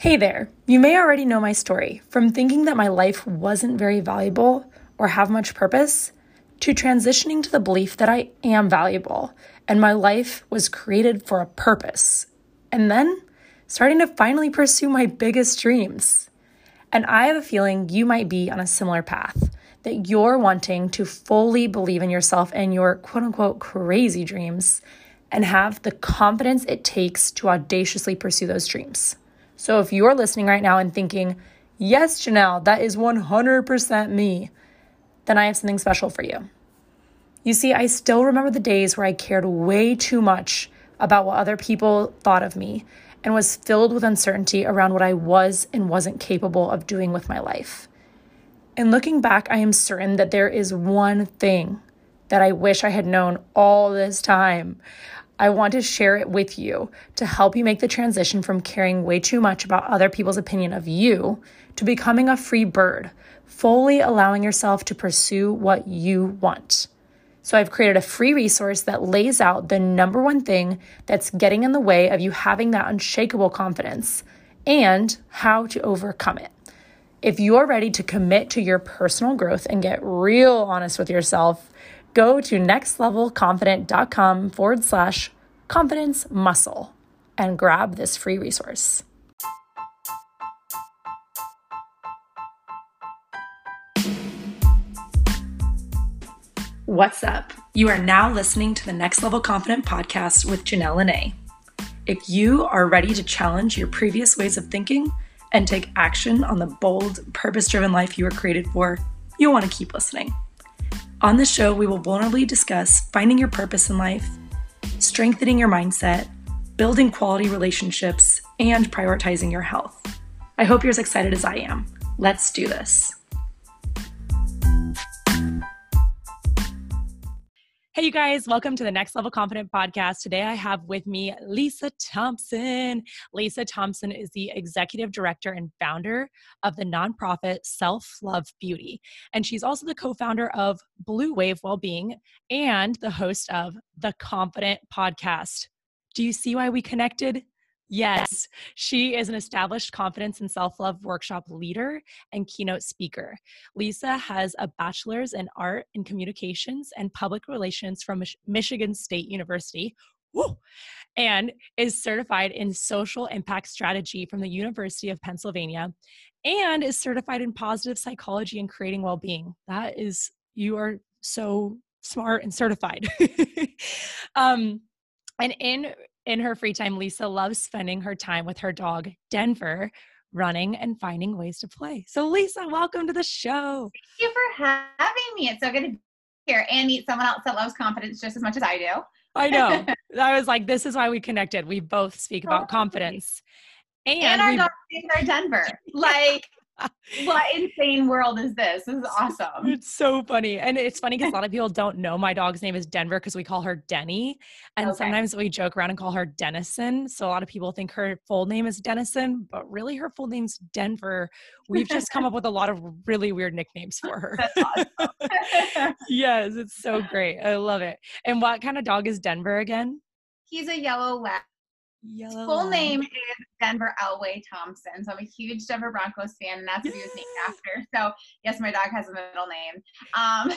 Hey there. You may already know my story from thinking that my life wasn't very valuable or have much purpose to transitioning to the belief that I am valuable and my life was created for a purpose. And then starting to finally pursue my biggest dreams. And I have a feeling you might be on a similar path that you're wanting to fully believe in yourself and your quote unquote crazy dreams and have the confidence it takes to audaciously pursue those dreams. So if you're listening right now and thinking, yes, Janelle, that is 100% me, then I have something special for you. You see, I still remember the days where I cared way too much about what other people thought of me and was filled with uncertainty around what I was and wasn't capable of doing with my life. And looking back, I am certain that there is one thing that I wish I had known all this time. I want to share it with you to help you make the transition from caring way too much about other people's opinion of you to becoming a free bird, fully allowing yourself to pursue what you want. So, I've created a free resource that lays out the number one thing that's getting in the way of you having that unshakable confidence and how to overcome it. If you're ready to commit to your personal growth and get real honest with yourself, go to nextlevelconfident.com forward slash confidence muscle and grab this free resource. What's up? You are now listening to the Next Level Confident podcast with Janelle Lene. If you are ready to challenge your previous ways of thinking and take action on the bold, purpose driven life you were created for, you'll want to keep listening. On the show, we will vulnerably discuss finding your purpose in life, strengthening your mindset, building quality relationships, and prioritizing your health. I hope you're as excited as I am. Let's do this. Hey, you guys, welcome to the Next Level Confident podcast. Today I have with me Lisa Thompson. Lisa Thompson is the executive director and founder of the nonprofit Self Love Beauty. And she's also the co founder of Blue Wave Wellbeing and the host of the Confident podcast. Do you see why we connected? Yes, she is an established confidence and self love workshop leader and keynote speaker. Lisa has a bachelor's in art and communications and public relations from Mich- Michigan State University. Woo! And is certified in social impact strategy from the University of Pennsylvania and is certified in positive psychology and creating well being. That is, you are so smart and certified. um, and in in her free time, Lisa loves spending her time with her dog, Denver, running and finding ways to play. So, Lisa, welcome to the show. Thank you for having me. It's so good to be here and meet someone else that loves confidence just as much as I do. I know. I was like, this is why we connected. We both speak about confidence. And, and our dog names are Denver. Like, what insane world is this? This is awesome. It's so funny. And it's funny because a lot of people don't know my dog's name is Denver because we call her Denny. And okay. sometimes we joke around and call her Dennison. So a lot of people think her full name is Dennison, but really her full name's Denver. We've just come up with a lot of really weird nicknames for her. Awesome. yes, it's so great. I love it. And what kind of dog is Denver again? He's a yellow lab Yellow. Full name is Denver Elway Thompson. So I'm a huge Denver Broncos fan, and that's what he was named after. So yes, my dog has a middle name. Um,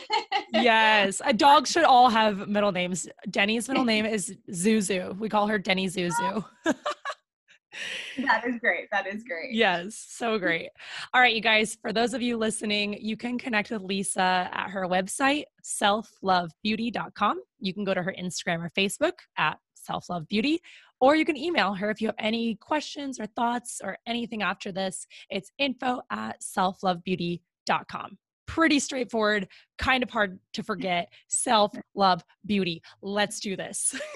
yes, a dog should all have middle names. Denny's middle name is Zuzu. We call her Denny Zuzu. that is great. That is great. Yes, so great. All right, you guys, for those of you listening, you can connect with Lisa at her website, selflovebeauty.com. You can go to her Instagram or Facebook at selflovebeauty, or you can email her if you have any questions or thoughts or anything after this. It's info at selflovebeauty.com. Pretty straightforward, kind of hard to forget. Self love beauty. Let's do this.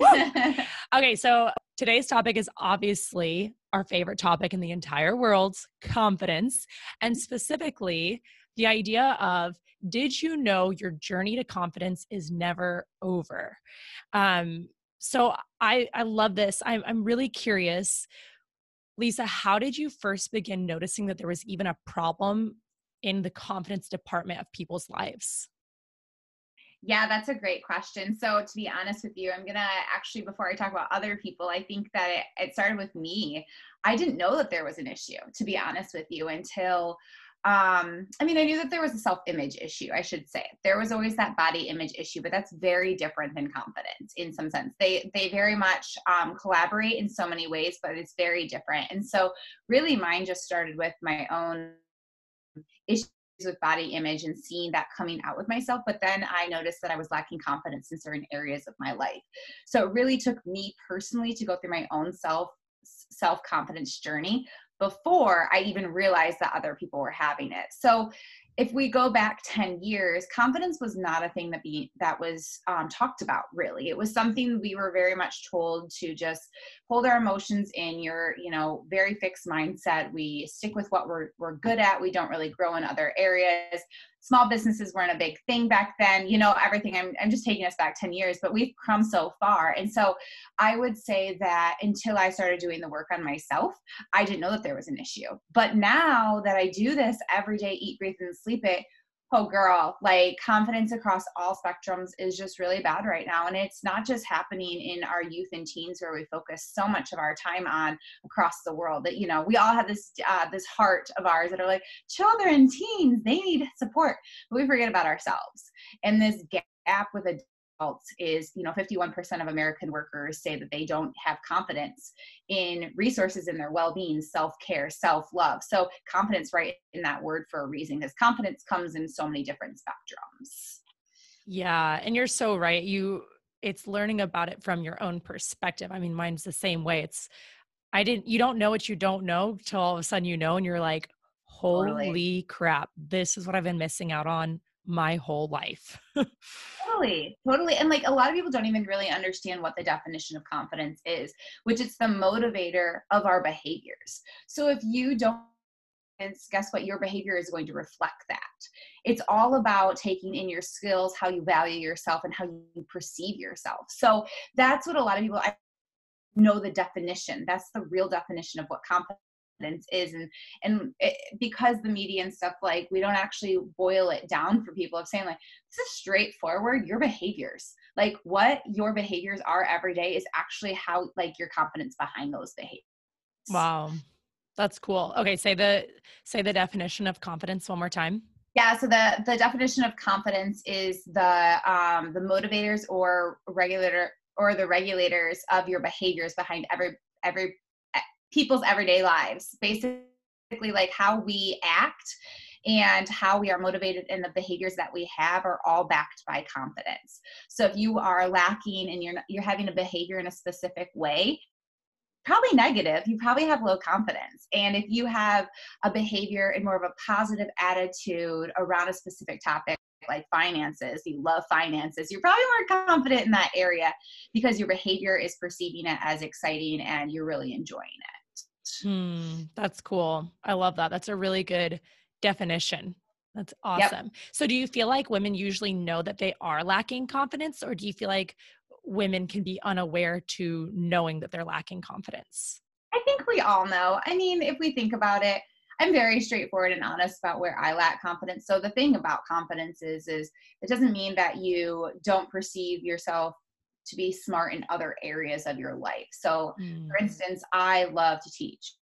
okay, so today's topic is obviously our favorite topic in the entire world confidence, and specifically the idea of did you know your journey to confidence is never over? Um, so I I love this. I'm I'm really curious, Lisa. How did you first begin noticing that there was even a problem in the confidence department of people's lives? Yeah, that's a great question. So, to be honest with you, I'm going to actually, before I talk about other people, I think that it, it, started with me. I didn't know that there was an issue, to be honest with you, until um, I mean, I knew that there was a self image issue, I should say. There was always that body image issue, but that's very different than confidence in some sense. They, they very much um, collaborate in so many ways, but it's very different. And so, really, mine just started with my own issues with body image and seeing that coming out with myself. But then I noticed that I was lacking confidence in certain areas of my life. So it really took me personally to go through my own self self confidence journey before I even realized that other people were having it. So if we go back 10 years confidence was not a thing that be that was um, talked about really. It was something we were very much told to just hold our emotions in your you know very fixed mindset. We stick with what we're, we're good at. We don't really grow in other areas small businesses weren't a big thing back then. You know everything I'm, I'm just taking us back 10 years but we've come so far. And so i would say that until i started doing the work on myself i didn't know that there was an issue. But now that i do this every day eat breathe and sleep it oh girl like confidence across all spectrums is just really bad right now and it's not just happening in our youth and teens where we focus so much of our time on across the world that you know we all have this uh, this heart of ours that are like children teens they need support but we forget about ourselves. And this gap with a is you know 51% of american workers say that they don't have confidence in resources in their well-being self-care self-love. So confidence right in that word for a reason because confidence comes in so many different spectrums. Yeah and you're so right you it's learning about it from your own perspective. I mean mine's the same way it's i didn't you don't know what you don't know till all of a sudden you know and you're like holy totally. crap this is what i've been missing out on my whole life. Totally totally and like a lot of people don't even really understand what the definition of confidence is which is the motivator of our behaviors. So if you don't guess what? Your behavior is going to reflect that. It's all about taking in your skills how you value yourself and how you perceive yourself. So that's what a lot of people I know the definition. That's the real definition of what confidence is and and it, because the media and stuff like we don't actually boil it down for people of saying like this is straightforward your behaviors. Like what your behaviors are every day is actually how like your confidence behind those behaviors. Wow. That's cool. Okay say the say the definition of confidence one more time. Yeah so the the definition of confidence is the um the motivators or regulator or the regulators of your behaviors behind every every people's everyday lives basically like how we act and how we are motivated and the behaviors that we have are all backed by confidence so if you are lacking and you're you're having a behavior in a specific way probably negative you probably have low confidence and if you have a behavior and more of a positive attitude around a specific topic like finances, you love finances, you're probably more confident in that area because your behavior is perceiving it as exciting and you're really enjoying it. Hmm, that's cool. I love that. That's a really good definition. That's awesome. Yep. So, do you feel like women usually know that they are lacking confidence, or do you feel like women can be unaware to knowing that they're lacking confidence? I think we all know. I mean, if we think about it, I'm very straightforward and honest about where I lack confidence. So the thing about confidence is is it doesn't mean that you don't perceive yourself to be smart in other areas of your life. So mm. for instance, I love to teach.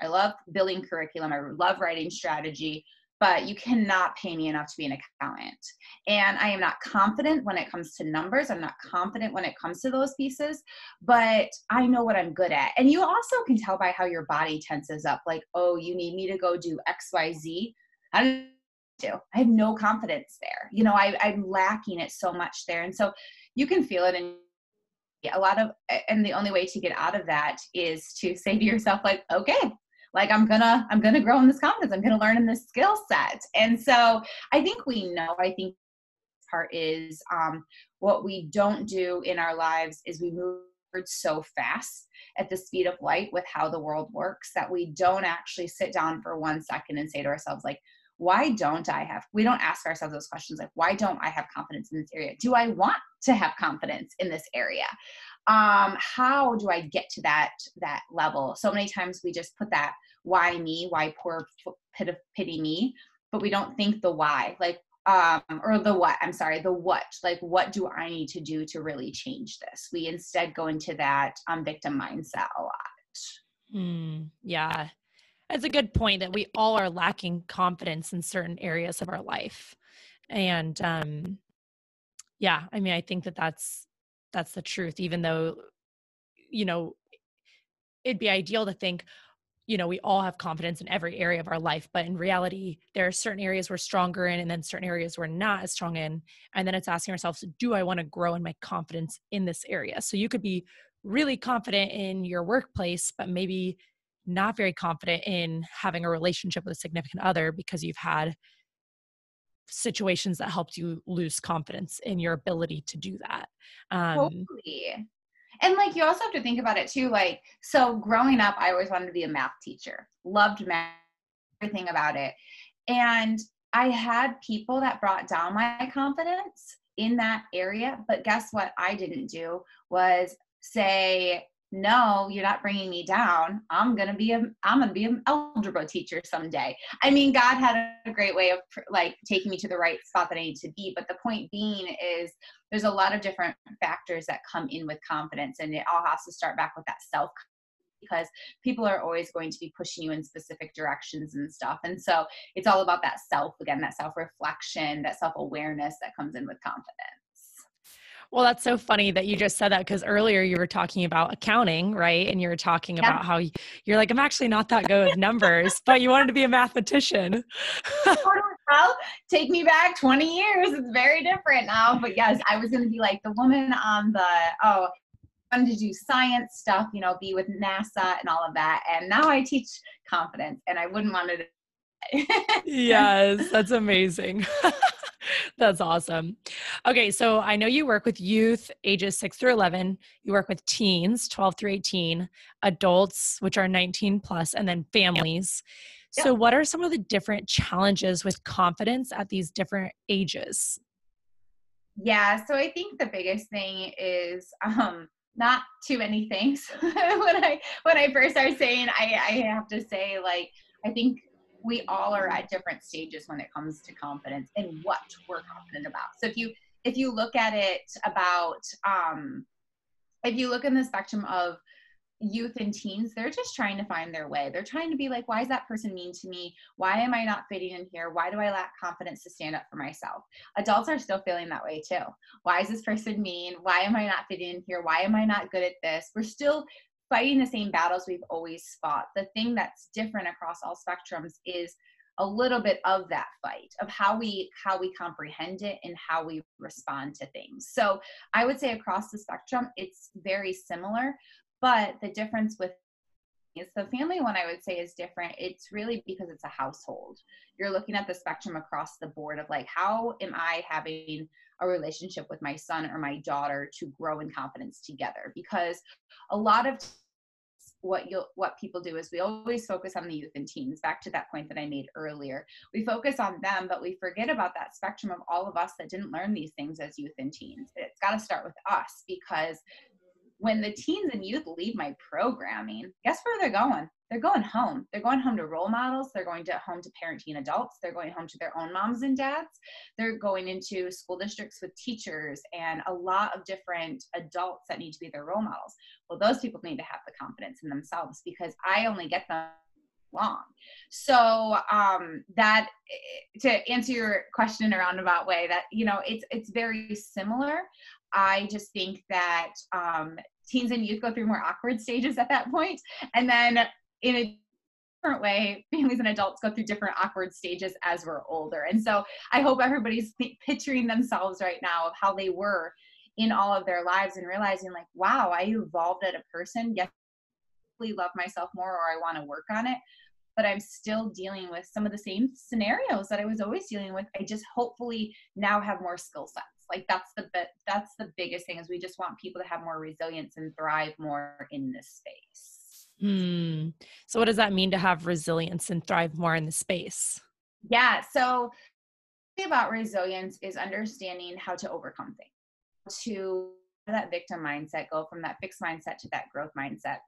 I love building curriculum. I love writing strategy but you cannot pay me enough to be an accountant. And I am not confident when it comes to numbers. I'm not confident when it comes to those pieces, but I know what I'm good at. And you also can tell by how your body tenses up like, oh, you need me to go do XYZ. I don't do. I have no confidence there. You know, I, I'm lacking it so much there. And so you can feel it and a lot of and the only way to get out of that is to say to yourself like okay like i'm gonna i'm gonna grow in this confidence. I'm gonna learn in this skill set. And so i think we know i think part is um, what we don't do in our lives is we move so fast at the speed of light with how the world works that we don't actually sit down for one second and say to ourselves like why don't i have we don't ask ourselves those questions like why don't i have confidence in this area do i want to have confidence in this area um, how do I get to that that level? So many times we just put that why me, why poor pit of pity me, but we don't think the why. Like um, or the what i'm sorry the what like what do i need to do to really change this we instead go into that um, victim mindset a lot mm, yeah that's a good point that we all are lacking confidence in certain areas of our life. And um yeah i mean i think that that's that's the truth even though you know it'd be ideal to think you know we all have confidence in every area of our life but in reality there are certain areas we're stronger in and then certain areas we're not as strong in. And then it's asking ourselves do i want to grow in my confidence in this area? So you could be really confident in your workplace but maybe not very confident in having a relationship with a significant other because you've had situations that helped you lose confidence in your ability to do that. Um, totally. And like you also have to think about it too. Like, so growing up, I always wanted to be a math teacher, loved math, everything about it. And I had people that brought down my confidence in that area. But guess what? I didn't do was say, no you're not bringing me down. I'm gonna be a i'm gonna be an algebra teacher someday. I mean god had a great way of like taking me to the right spot that i need to be but the point being is there's a lot of different factors that come in with confidence and it all has to start back with that self because people are always going to be pushing you in specific directions and stuff and so it's all about that self again that self reflection that self awareness that comes in with confidence well, that's so funny that you just said that because earlier you were talking about accounting, right? And you were talking yeah. about how you're like, I'm actually not that good with numbers, but you wanted to be a mathematician. well, take me back 20 years. It's very different now. But yes, I was going to be like the woman on the, oh, I wanted to do science stuff, you know, be with NASA and all of that. And now I teach confidence and I wouldn't want to. yes, that's amazing. That's awesome. Okay, so I know you work with youth ages 6 through 11, you work with teens 12 through 18, adults which are 19 plus and then families. Yep. So what are some of the different challenges with confidence at these different ages? Yeah, so I think the biggest thing is um not too many things. when I when I first start saying I I have to say like I think we all are at different stages when it comes to confidence and what we're confident about. So if you if you look at it about um, if you look in the spectrum of youth and teens, they're just trying to find their way. They're trying to be like, why is that person mean to me? Why am I not fitting in here? Why do I lack confidence to stand up for myself? Adults are still feeling that way too. Why is this person mean? Why am I not fitting in here? Why am I not good at this? We're still fighting the same battles we've always fought. The thing that's different across all spectrums is a little bit of that fight of how we how we comprehend it and how we respond to things. So I would say across the spectrum it's very similar, but the difference with is the family one I would say is different. It's really because it's a household. You're looking at the spectrum across the board of like how am I having a relationship with my son or my daughter to grow in confidence together because a lot of what you what people do is we always focus on the youth and teens back to that point that i made earlier we focus on them but we forget about that spectrum of all of us that didn't learn these things as youth and teens it's got to start with us because when the teens and youth leave my programming, guess where they're going? They're going home. They're going home to role models. They're going to home to parenting adults. They're going home to their own moms and dads. They're going into school districts with teachers and a lot of different adults that need to be their role models. Well, those people need to have the confidence in themselves because I only get them long. So um, that eh, to answer your question in a roundabout way, that you know it's it's very similar. I just think that um, teens and youth go through more awkward stages at that point, and then in a different way, families and adults go through different awkward stages as we're older. And so I hope everybody's picturing themselves right now of how they were in all of their lives and realizing like, wow, I evolved as a person. Yes, I love myself more or I want to work on it but I'm still dealing with some of the same scenarios that I was always dealing with. I just hopefully now have more skill sets. Like that's the that's the biggest thing is we just want people to have more resilience and thrive more in this space. Hmm. So what does that mean to have resilience and thrive more in the space? Yeah. So about resilience is understanding how to overcome things, to that victim mindset, go from that fixed mindset to that growth mindset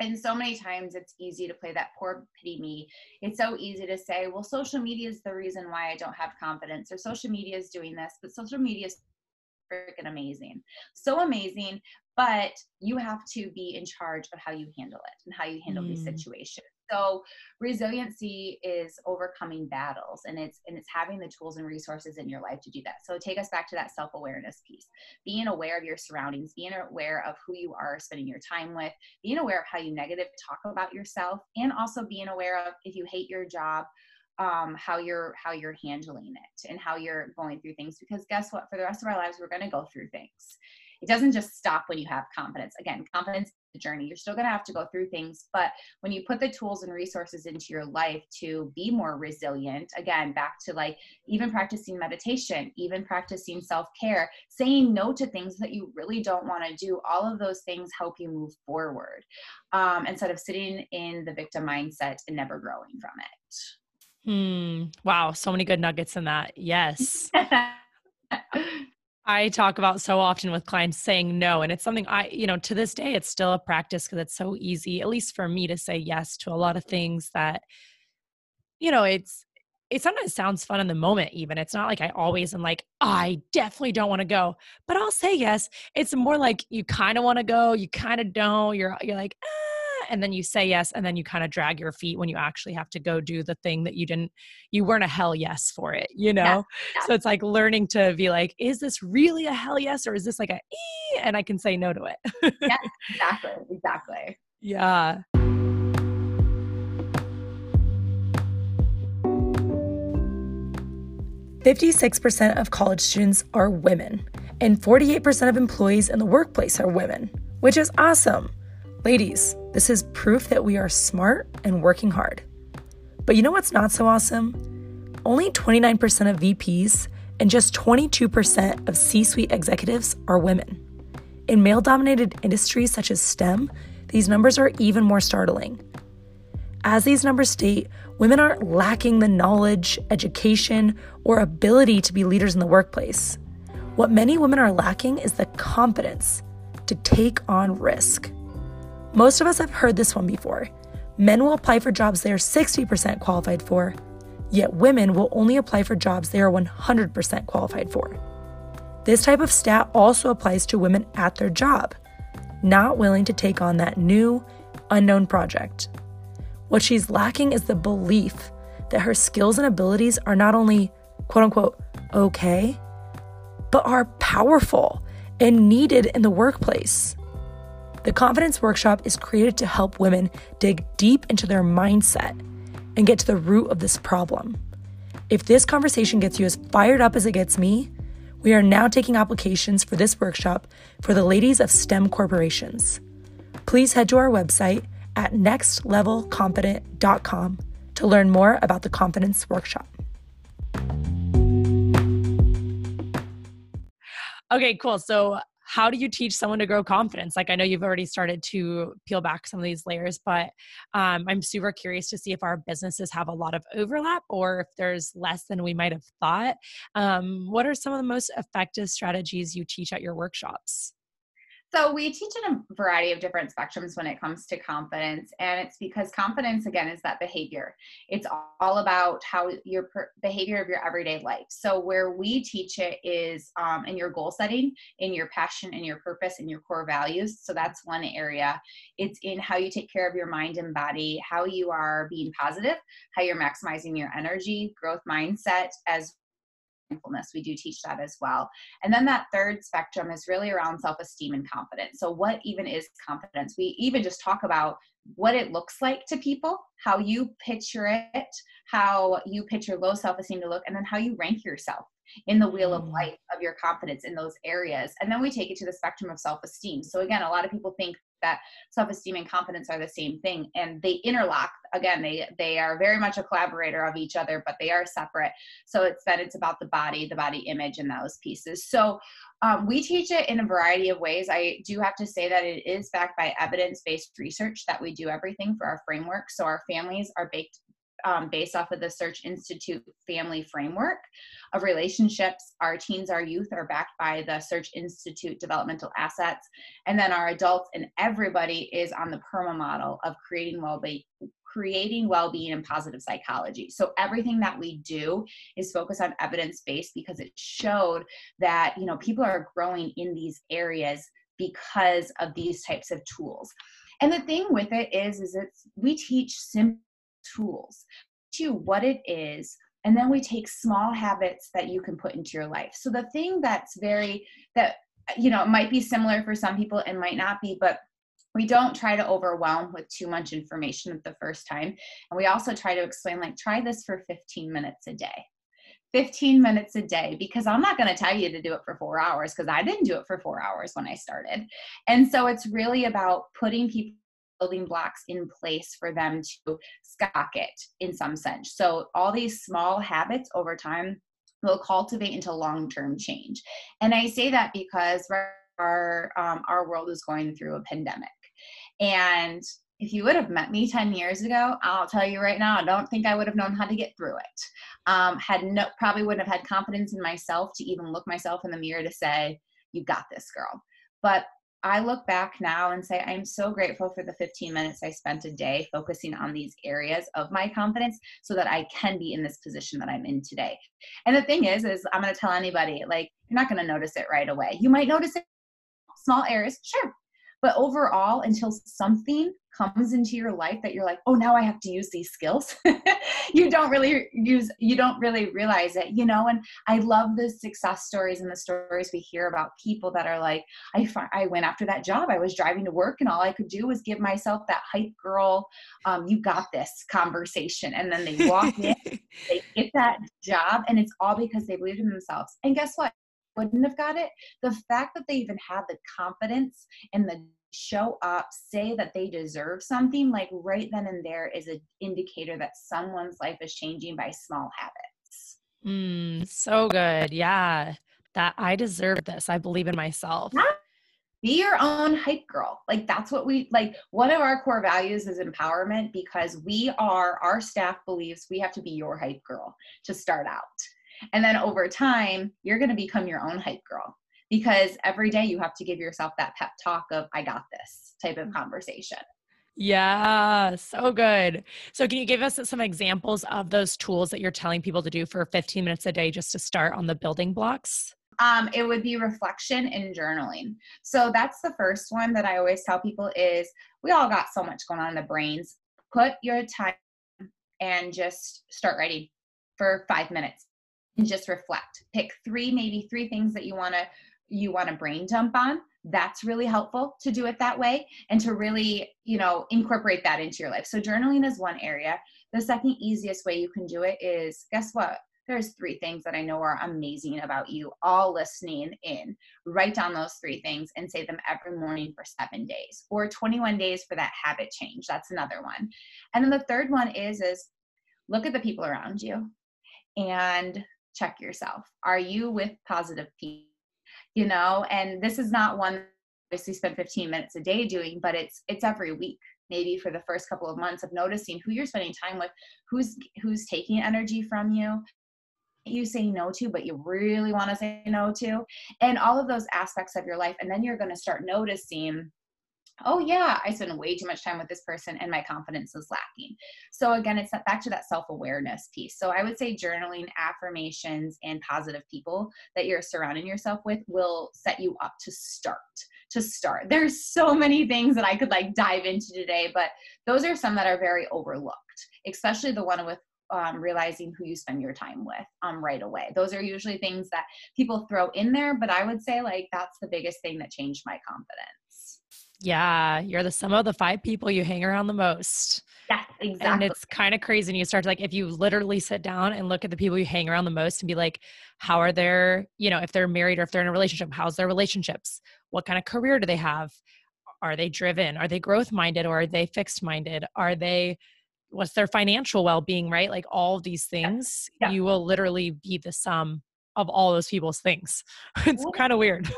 and so many times it's easy to play that poor pity me. It's so easy to say, well, social media is the reason why I don't have confidence, or social media is doing this, but social media is freaking amazing. So amazing, but you have to be in charge of how you handle it and how you handle mm. these situations. So resiliency is overcoming battles and it's and it's having the tools and resources in your life to do that. So take us back to that self-awareness piece. Being aware of your surroundings being aware of who you are spending your time with being aware of how you negative talk about yourself and also being aware of if you hate your job um, how you're how you're handling it and how you're going through things. Because guess what? For the rest of our lives we're going to go through things it doesn't just stop when you have confidence. Again, confidence is a journey. You're still going to have to go through things, but when you put the tools and resources into your life to be more resilient, again, back to like even practicing meditation, even practicing self care, saying no to things that you really don't want to do, all of those things help you move forward um, instead of sitting in the victim mindset and never growing from it. Hmm. Wow. So many good nuggets in that. Yes. I talk about so often with clients saying no. And it's something I, you know, to this day, it's still a practice because it's so easy, at least for me, to say yes to a lot of things that, you know, it's, it sometimes sounds fun in the moment, even. It's not like I always am like, I definitely don't want to go, but I'll say yes. It's more like you kind of want to go, you kind of don't. You're, you're like, ah, and then you say yes and then you kind of drag your feet when you actually have to go do the thing that you didn't you weren't a hell yes for it you know? yeah, yeah. so it's like learning to be like is this really a hell yes or is this like a e and i can say no to it. Yeah exactly exactly. Yeah. Fifty-six percent of college students are women, and forty-eight percent of employees in the workplace are women, which is awesome. Ladies, this is proof that we are smart and working hard. But you know what's not so awesome? Only 29% of VPs and just 22% of C suite executives are women. In male dominated industries such as STEM, these numbers are even more startling. As these numbers state, women aren't lacking the knowledge, education, or ability to be leaders in the workplace. What many women are lacking is the confidence to take on risk. Most of us have heard this one before. Men will apply for jobs they are 60% qualified for, yet women will only apply for jobs they are 100% qualified for. This type of stat also applies to women at their job, not willing to take on that new, unknown project. What she's lacking is the belief that her skills and abilities are not only quote unquote okay, but are powerful and needed in the workplace. The Confidence Workshop is created to help women dig deep into their mindset and get to the root of this problem. If this conversation gets you as fired up as it gets me, we are now taking applications for this workshop for the ladies of STEM corporations. Please head to our website at nextlevelconfident.com to learn more about the Confidence Workshop. Okay, cool. So how do you teach someone to grow confidence? Like i know you've already started to peel back some of these layers but um, i'm super curious to see if our businesses have a lot of overlap or if there's less than we might have thought. Um, what are some of the most effective strategies you teach at your workshops so we teach in a variety of different spectrums when it comes to confidence, and it's because confidence again is that behavior. It's all about how your per- behavior of your everyday life. So where we teach it is um, in your goal setting, in your passion, in your purpose, in your core values. So that's one area. It's in how you take care of your mind and body, how you are being positive, how you're maximizing your energy, growth mindset, as mindfulness. We do teach that as well. And then that third spectrum is really around self esteem and confidence. So, what even is confidence? We even just talk about what it looks like to people, how you picture it, how you picture low self esteem to look, and then how you rank yourself in the wheel of mm. life of your confidence in those areas. And then we take it to the spectrum of self esteem. So, again, a lot of people think that self-esteem and confidence are the same thing and they interlock again they they are very much a collaborator of each other but they are separate so it's that it's about the body the body image and those pieces so um, we teach it in a variety of ways i do have to say that it is backed by evidence-based research that we do everything for our framework so our families are baked um, based off of the Search Institute family framework of relationships. Our teens, our youth are backed by the Search Institute developmental assets. And then our adults and everybody is on the PERMA model of creating well-being creating well-being and positive psychology. So everything that we do is focused on evidence-based because it showed that, you know, people are growing in these areas because of these types of tools. And the thing with it is is it's we teach simple tools to what it is and then we take small habits that you can put into your life. So the thing that's very that you know it might be similar for some people and might not be but we don't try to overwhelm with too much information at the first time. And we also try to explain like try this for 15 minutes a day. 15 minutes a day because I'm not going to tell you to do it for four hours because I didn't do it for four hours when I started. And so it's really about putting people building blocks in place for them to skyrocket in some sense. So all these small habits over time will cultivate into long-term change. And I say that because our um, our world is going through a pandemic, and if you would have met me 10 years ago, I'll tell you right now, I don't think I would have known how to get through it. Um, had no, probably wouldn't have had confidence in myself to even look myself in the mirror to say, you got this girl. But I look back now and say, I'm so grateful for the 15 minutes I spent a day focusing on these areas of my confidence so that I can be in this position that I'm in today. And the thing is, is I'm going to tell anybody, like, you're not going to notice it right away. You might notice it small areas, sure. But overall, until something comes into your life that you're like, oh, now I have to use these skills. you don't really use, you don't really realize it, you know? And I love the success stories and the stories we hear about people that are like, I, I went after that job. I was driving to work and all I could do was give myself that hype girl, um, you got this conversation. And then they walk in, they get that job and it's all because they believed in themselves. And guess what? wouldn't have got it the fact that they even had the confidence and the show up, say that they deserve something, like right then and there is an indicator that someone's life is changing by small habits. Mm, so good. Yeah. That I deserve this. I believe in myself. Yeah. Be your own hype girl. Like that's what we like. One of our core values is empowerment because we are, our staff believes we have to be your hype girl to start out. And then over time, you're going to become your own hype girl because every day you have to give yourself that pep talk of i got this type of conversation yeah, so good. So, can you give us some examples of those tools that you're telling people to do for 15 minutes a day just to start on the building blocks? Um, it would be reflection and journaling. So, that's the first one that I always tell people is we all got so much going on in the brains. Put your time and just start writing for five minutes and just reflect. Pick three, maybe three things that you want to you want to brain dump on that's really helpful to do it that way and to really you know incorporate that into your life. So journaling is one area. The second easiest way you can do it is guess what? There's three things that i know are amazing about you all listening in. Write down those three things and say them every morning for seven days or 21 days for that habit change. That's another one. And then the third one is is look at the people around you and check yourself. Are you with positive people you know and this is not one obviously spend 15 minutes a day doing but it's it's every week maybe for the first couple of months of noticing who you're spending time with who's who's taking energy from you you say no to but you really want to say no to and all of those aspects of your life and then you're going to start noticing oh yeah i spend way too much time with this person and my confidence is lacking so again it's back to that self-awareness piece so i would say journaling affirmations and positive people that you're surrounding yourself with will set you up to start to start there's so many things that i could like dive into today but those are some that are very overlooked especially the one with um, realizing who you spend your time with um, right away. Those are usually things that people throw in there, but I would say like that's the biggest thing that changed my confidence. Yeah, you're the sum of the five people you hang around the most. Yes, exactly. And it's kind of crazy. And you start to like, if you literally sit down and look at the people you hang around the most and be like, how are their, you know, if they're married or if they're in a relationship, how's their relationships? What kind of career do they have? Are they driven? Are they growth minded or are they fixed minded? Are they, what's their financial well being, right? Like all of these things, yeah. Yeah. you will literally be the sum of all those people's things. it's kind of weird.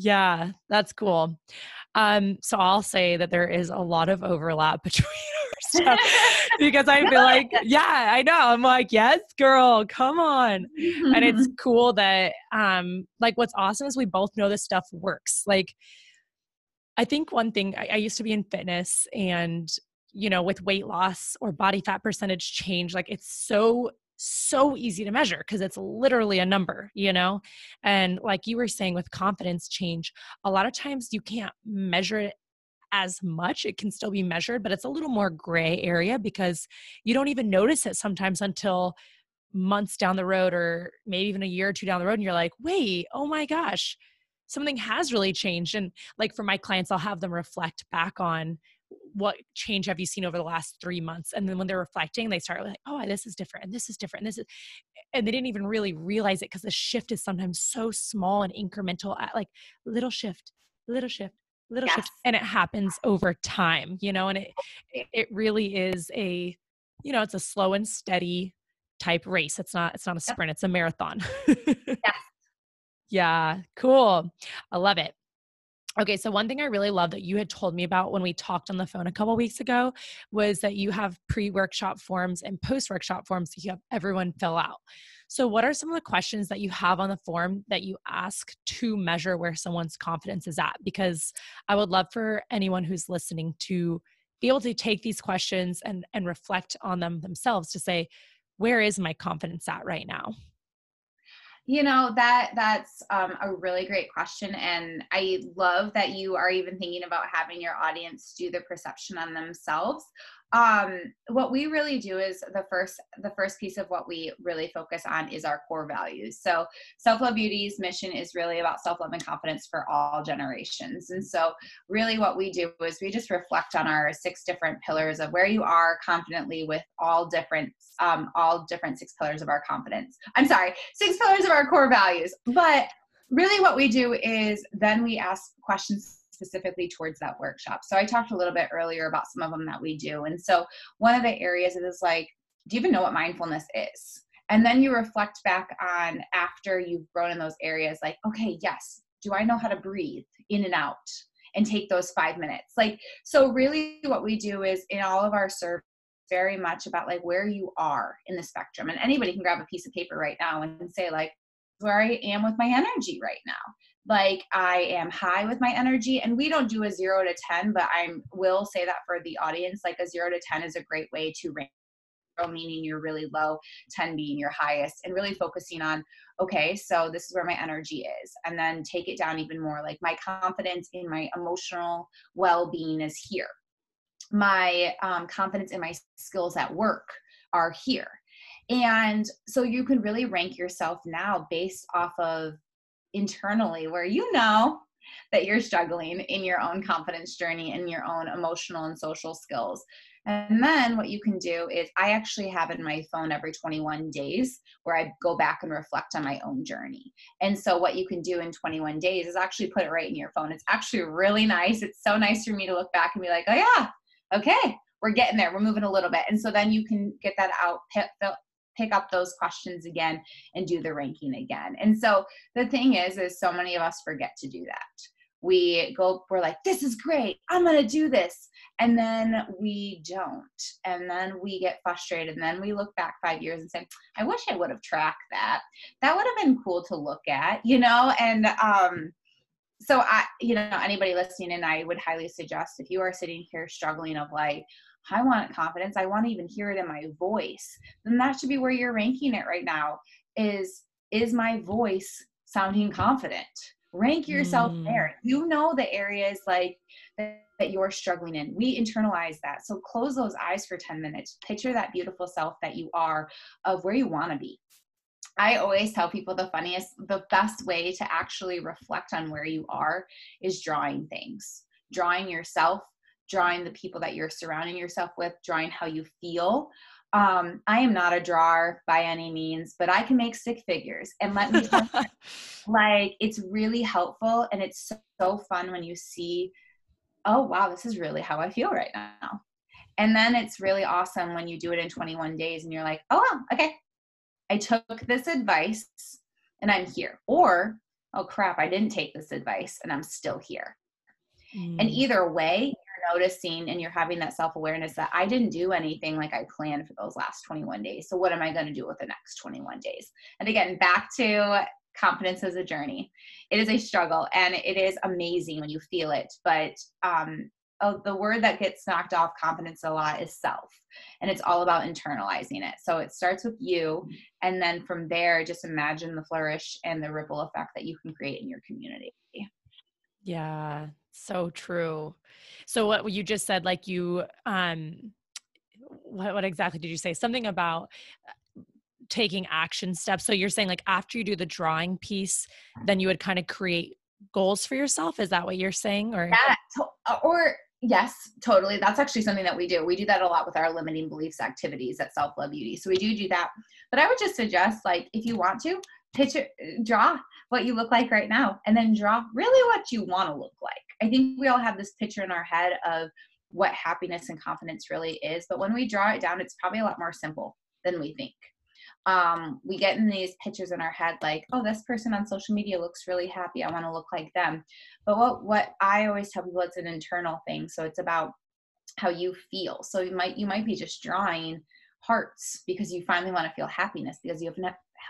Yeah, that's cool. Um, so I'll say that there is a lot of overlap between our stuff because I feel like, yeah, I know. I'm like, yes, girl, come on. and it's cool that, um, like, what's awesome is we both know this stuff works. Like, I think one thing I, I used to be in fitness and you know with weight loss or body fat percentage change like it's so so easy to measure because it's literally a number, you know? And like you were saying with confidence change, a lot of times you can't measure it as much. It can still be measured, but it's a little more gray area because you don't even notice it sometimes until months down the road or maybe even a year or two down the road. And you're like, wait, oh my gosh, something has really changed. And like for my clients, I'll have them reflect back on what change have you seen over the last three months? And then when they're reflecting they start like oh this is different and this is different and this is and they didn't even really realize it because the shift is sometimes so small and incremental like little shift little shift little yes. shift and it happens over time you know and it it really is a you know it's a slow and steady type race. It's not it's not a sprint it's a marathon. Yes. yeah cool. I love it Okay, so one thing I really love that you had told me about when we talked on the phone a couple weeks ago was that you have pre workshop forms and post workshop forms that you have everyone fill out. So, what are some of the questions that you have on the form that you ask to measure where someone's confidence is at? Because I would love for anyone who's listening to be able to take these questions and, and reflect on them themselves to say, where is my confidence at right now? You know that that's um, a really great question and i love that you are even thinking about having your audience do the perception on themselves um, what we really do is the first the first piece of what we really focus on is our core values. So self love beauty's mission is really about self love and confidence for all generations. And so really what we do is we just reflect on our six different pillars of where you are confidently with all different um, all different six pillars of our confidence. I'm sorry six pillars of our core values. But really what we do is then we ask questions specifically towards that workshop. So I talked a little bit earlier about some of them that we do. And so one of the areas is like, do you even know what mindfulness is? And then you reflect back on after you've grown in those areas, like, okay, yes, do I know how to breathe in and out and take those five minutes? Like, so really what we do is in all of our surveys, very much about like where you are in the spectrum. And anybody can grab a piece of paper right now and say, like, where I am with my energy right now like I am high with my energy. And we don't do a zero to 10, but I will say that for the audience, like a zero to 10 is a great way to rank meaning you're really low, 10 being your highest, and really focusing on, okay, so this is where my energy is. And then take it down even more. Like my confidence in my emotional well being is here. My um, confidence in my skills at work are here. And so you can really rank yourself now based off of internally where you know that you're struggling in your own confidence journey and your own emotional and social skills. And then what you can do is I actually have it in my phone every 21 days where I go back and reflect on my own journey. And so what you can do in 21 days is actually put it right in your phone. It's actually really nice. It's so nice for me to look back and be like, "Oh yeah, okay, we're getting there. We're moving a little bit." And so then you can get that out pick up those questions again and do the ranking again. And so the thing is, is so many of us forget to do that. We go, we're like, this is great. I'm to do this. And then we don't. And then we get frustrated. And then we look back five years and say, I wish I would have tracked that. That would have been cool to look at, you know? And, um, so I, you know, anybody listening, and I would highly suggest if you are sitting here struggling of like, I want confidence. I want to even hear it in my voice. Then that should be where you're ranking it right now. Is is my voice sounding confident? Rank yourself mm. there. You know the areas like that, that you're struggling in. We internalize that. So close those eyes for 10 minutes. Picture that beautiful self that you are of where you want to be. I always tell people the funniest, the best way to actually reflect on where you are is drawing things, drawing yourself drawing the people that you're surrounding yourself with, drawing how you feel. Um, I am not a drawer by any means, but I can make stick figures. And let me tell you, like, it's really helpful and it's so, so fun when you see, oh, wow, this is really how I feel right now. And then it's really awesome when you do it in 21 days and you're like, oh, wow, okay, I took this advice and I'm here. Or, oh crap, I didn't take this advice and I'm still here. Mm. And either way, noticing and you're having that self awareness that I didn't do anything like I planned for those last 21 days. So, what am I going to do with the next 21 days? And again, back to confidence as a journey. It is a struggle and it is amazing when you feel it. But um, oh, the word that gets knocked off confidence a lot is self. And it's all about internalizing it. So it starts with you. And then from there, just imagine the flourish and the ripple effect that you can create in your community. Yeah, so true. So what you just said, like you, um, what, what exactly did you say? Something about uh, taking action steps. So you're saying like after you do the drawing piece, then you would kind of create goals for yourself. Is that what you're saying? Or yeah, uh, or yes, totally. That's actually something that we do. We do that a lot with our limiting beliefs activities at Self Love Beauty. So we do do that. But I would just suggest, like, if you want to, picture, draw what you look like right now, and then draw really what you want to look like. I think we all have this picture in our head of what happiness and confidence really is. But when we draw it down, it's probably a lot more simple than we think. Um, we get in these pictures in our head like, oh, this person on social media looks really happy. I want to look like them. But what what I always tell people it's an internal thing. So it's about how you feel. So you might you might be just drawing hearts because you finally want to feel happiness because you have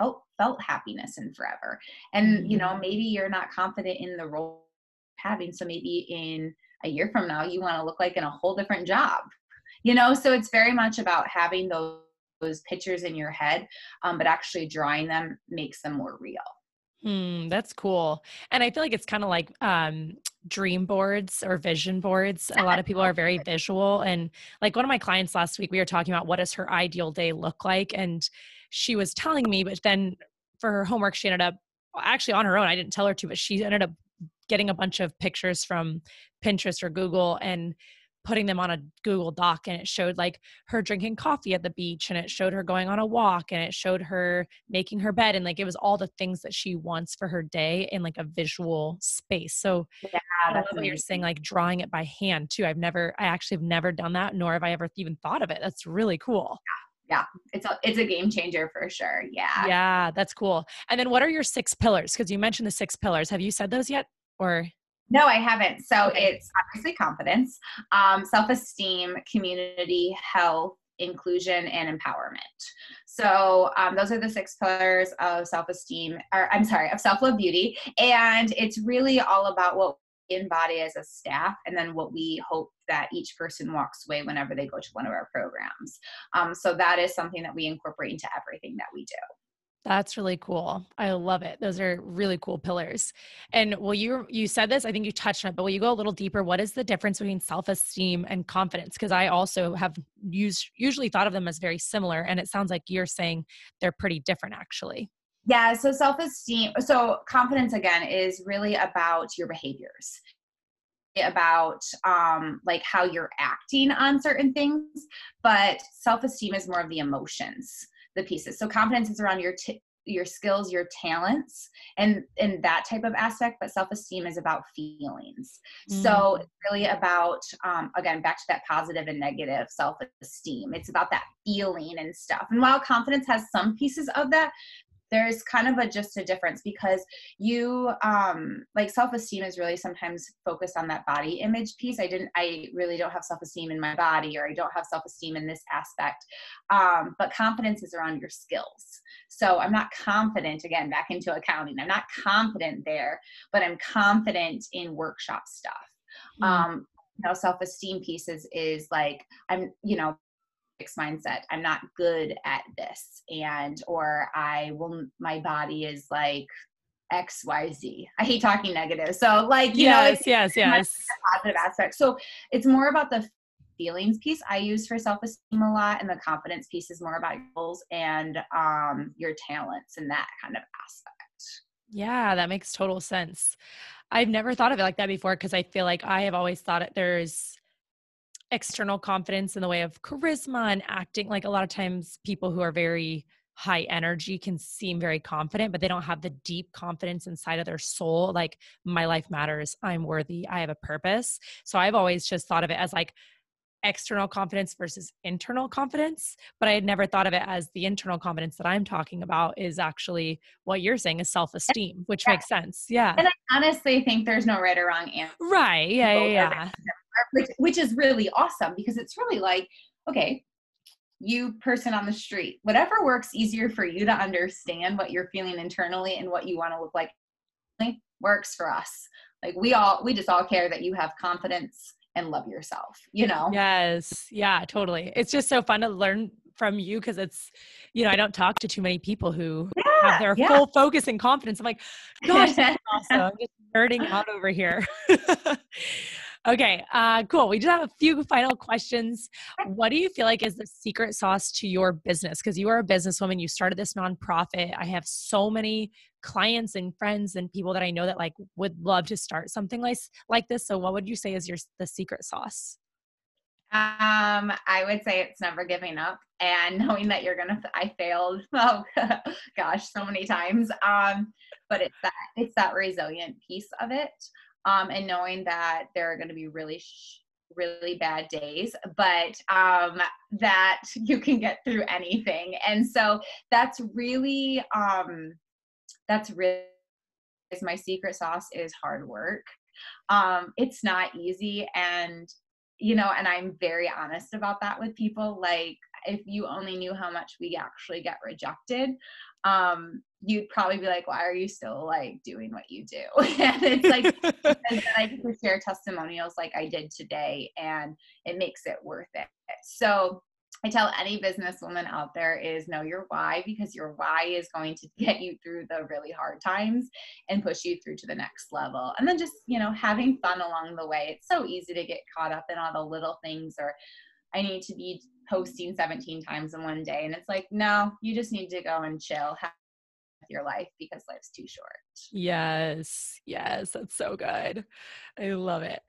never felt happiness in forever. And mm-hmm. you know, maybe you're not confident in the role having. So maybe in a year from now, you want to look like in a whole different job. You know, so it's very much about having those those pictures in your head, um, but actually drawing them makes them more real. Hmm, that's cool. And I feel like it's kind of like um, dream boards or vision boards. A lot of people are very visual. And like one of my clients last week, we were talking about what does her ideal day look like. And she was telling me, but then for her homework, she ended up actually on her own. I didn't tell her to, but she ended up getting a bunch of pictures from Pinterest or Google and putting them on a Google Doc and it showed like her drinking coffee at the beach and it showed her going on a walk and it showed her making her bed and like it was all the things that she wants for her day in like a visual space. So yeah, that's what you're saying, like drawing it by hand too. I've never, I actually have never done that, nor have I ever even thought of it. That's really cool. Yeah. Yeah it's a it's a game changer for sure yeah yeah that's cool and then what are your six pillars because you mentioned the six pillars have you said those yet or no, I haven't. So it's obviously confidence, um, self esteem, community, health, inclusion, and empowerment. So um, those are the six pillars of self esteem, or I'm sorry, of self love beauty. And it's really all about what we body as a staff and then what we hope that each person walks away whenever they go to one of our programs. Um, so that is something that we incorporate into everything that we do. That's really cool. I love it. Those are really cool pillars. And will you you said this, I think you touched on it, but will you go a little deeper? What is the difference between self-esteem and confidence? Because I also have used usually thought of them as very similar and it sounds like you're saying they're pretty different actually. Yeah, so self-esteem, so confidence again is really about your behaviors about um like how you're acting on certain things, but self-esteem is more of the emotions the pieces. So confidence is around your t- your skills, your talents, and and that type of aspect. But self esteem is about feelings. Mm. So really about um, again back to that positive and negative self esteem. It's about that feeling and stuff. And while confidence has some pieces of that, there's kind of a just a difference because you um like self-esteem is really sometimes focused on that body image piece. I didn't i really don't have self-esteem in my body or i don't have self-esteem in this aspect um but confidence is around your skills. So i'm not confident again back into accounting. I'm not confident there but i'm confident in workshop stuff. Mm-hmm. um you know self-esteem pieces is like i'm you know mindset. I'm not good at this and or i will my body is like xyz i hate talking negative. So like you yes, know it's yes. yes positive aspect. So it's more about the feelings piece. I use for self-esteem a lot and the confidence piece is more about goals and um, your talents and that kind of aspect. Yeah that makes total sense. I've never thought of it like that before because i feel like i have always thought it there's external confidence in the way of charisma and acting. Like a lot of times people who are very high energy can seem very confident but they don't have the deep confidence inside of their soul like my life matters. I'm worthy. I have a purpose. So i've always just thought of it as like external confidence versus internal confidence but i had never thought of it as the internal confidence that i'm talking about is actually what you're saying is self-esteem which yeah. makes sense. Yeah. And i honestly think there's no right or wrong answer. Right. Yeah yeah, yeah which, which is really awesome because it's really like, okay, you person on the street, whatever works easier for you to understand what you're feeling internally and what you want to look like works for us. Like we all, we just all care that you have confidence and love yourself, you know? Yes. Yeah, totally. It's just so fun to learn from you because it's, you know, I don't talk to too many people who yeah, have their yeah. full focus and confidence. I'm like, gosh, that's awesome. I'm just nerding out over here. Okay, uh, cool. We just have a few final questions. What do you feel like is the secret sauce to your business? Because you are a businesswoman, you started this nonprofit. I have so many clients and friends and people that I know that like would love to start something like like this. So, what would you say is your the secret sauce? Um, I would say it's never giving up and knowing that you're gonna. I failed. Oh gosh, so many times. Um, but it's that it's that resilient piece of it um, and knowing that there are going to be really sh- really bad days but um that you can get through anything. And so that's really um that's really is my secret sauce is hard work. Um it's not easy and you know and i'm very honest about that with people. Like if you only knew how much we actually get rejected um you'd probably be like, why are you still like doing what you do? and it's like, I get to share testimonials like I did today, and it makes it worth it. So I tell any businesswoman out there is know your why because your why is going to get you through the really hard times and push you through to the next level. And then just, you know, having fun along the way. It's so easy to get caught up in all the little things or I need to be posting 17 times in one day. And it's like, no, you just need to go and chill, have your life because life's too short. Yes. Yes. That's so good. I love it.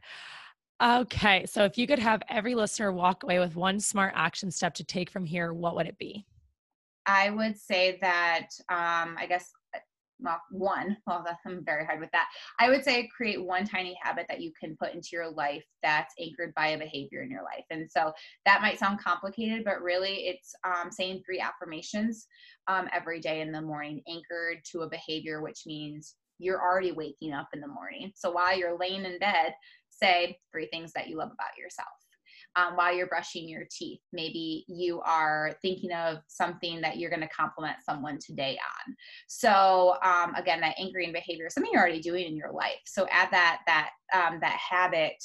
Okay. So if you could have every listener walk away with one smart action step to take from here, what would it be? I would say that um, I guess well, one, well, I'm very hard with that. I would say create one tiny habit that you can put into your life that's anchored by a behavior in your life. And so that might sound complicated, but really it's um, saying three affirmations um, every day in the morning, anchored to a behavior, which means you're already waking up in the morning. So while you're laying in bed, say three things that you love about yourself um, while you're brushing your teeth. Maybe you are thinking of something that you're going to compliment someone today on. So um, again, that anchoring behavior, is something you're already doing in your life. So add that that um, that habit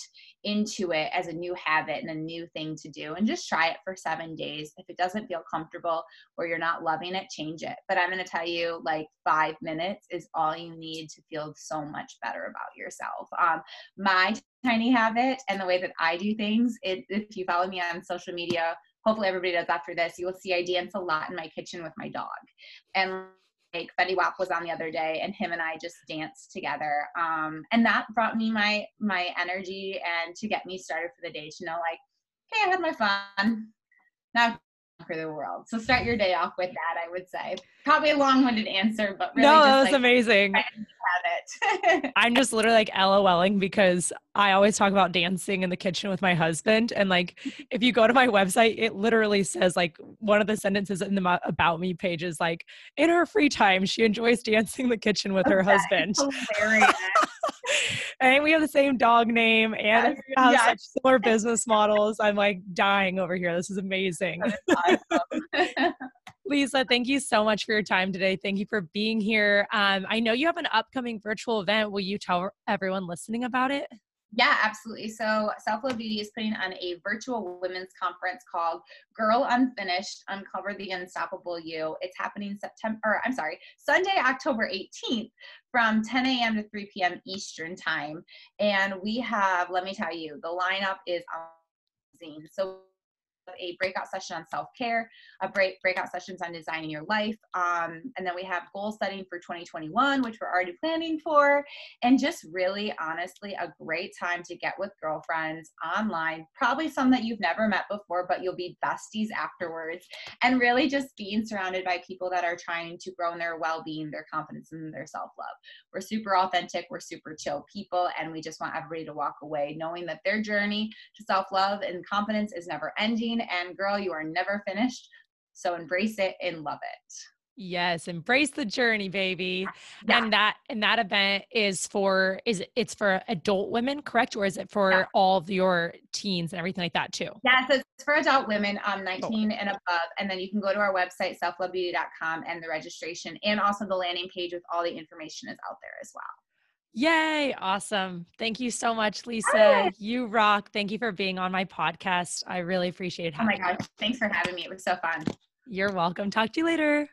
into it as a new habit and a new thing to do and just try it for seven days. If it doesn't feel comfortable or you're not loving it change it. But i'm going to tell you like five minutes is all you need to feel so much better about yourself. Um, my tiny habit and the way that i do things it, if you follow me on social media hopefully everybody does after this you will see i dance a lot in my kitchen with my dog. And Fetty Wap was on the other day and him and I just danced together. Um, and that brought me my my energy and to get me started for the day to know like, hey, I had my fun. Now for the world. So start your day off with that, I would say. Probably a long-winded answer, but really No, that was like, amazing. I'm just literally like LOLing because I always talk about dancing in the kitchen with my husband. And like, if you go to my website, it literally says like one of the sentences in the about me page is like, in her free time, she enjoys dancing in the kitchen with okay. her husband. And we have the same dog name and have yes. such similar business models. I'm like dying over here. This is amazing. Awesome. Lisa, thank you so much for your time today. Thank you for being here. Um, I know you have an upcoming virtual event. Will you tell everyone listening about it? Yeah, absolutely. So, Self Love Beauty is putting on a virtual women's conference called Girl Unfinished Uncover the Unstoppable You. It's happening September, or I'm sorry, Sunday, October 18th from 10 a.m. to 3 p.m. Eastern Time. And we have, let me tell you, the lineup is amazing. So, a breakout session on self care, a break breakout sessions on designing your life, um, and then we have goal setting for 2021, which we're already planning for, and just really honestly a great time to get with girlfriends online, probably some that you've never met before, but you'll be besties afterwards, and really just being surrounded by people that are trying to grow in their well being, their confidence, and their self love. We're super authentic, we're super chill people, and we just want everybody to walk away knowing that their journey to self love and confidence is never ending and girl, you are never finished. So embrace it and love it. Yes, embrace the journey, baby. Yeah. And that and that event is for is it's for adult women, correct? Or is it for yeah. all of your teens and everything like that too? Yeah, so it's for adult women um 19 and above. And then you can go to our website, selflovebeauty.com and the registration and also the landing page with all the information is out there as well. Yay, awesome. Thank you so much, Lisa. You rock. Thank you for being on my podcast. I really appreciate it. Oh my gosh, you. thanks for having me. It was so fun. You're welcome. Talk to you later.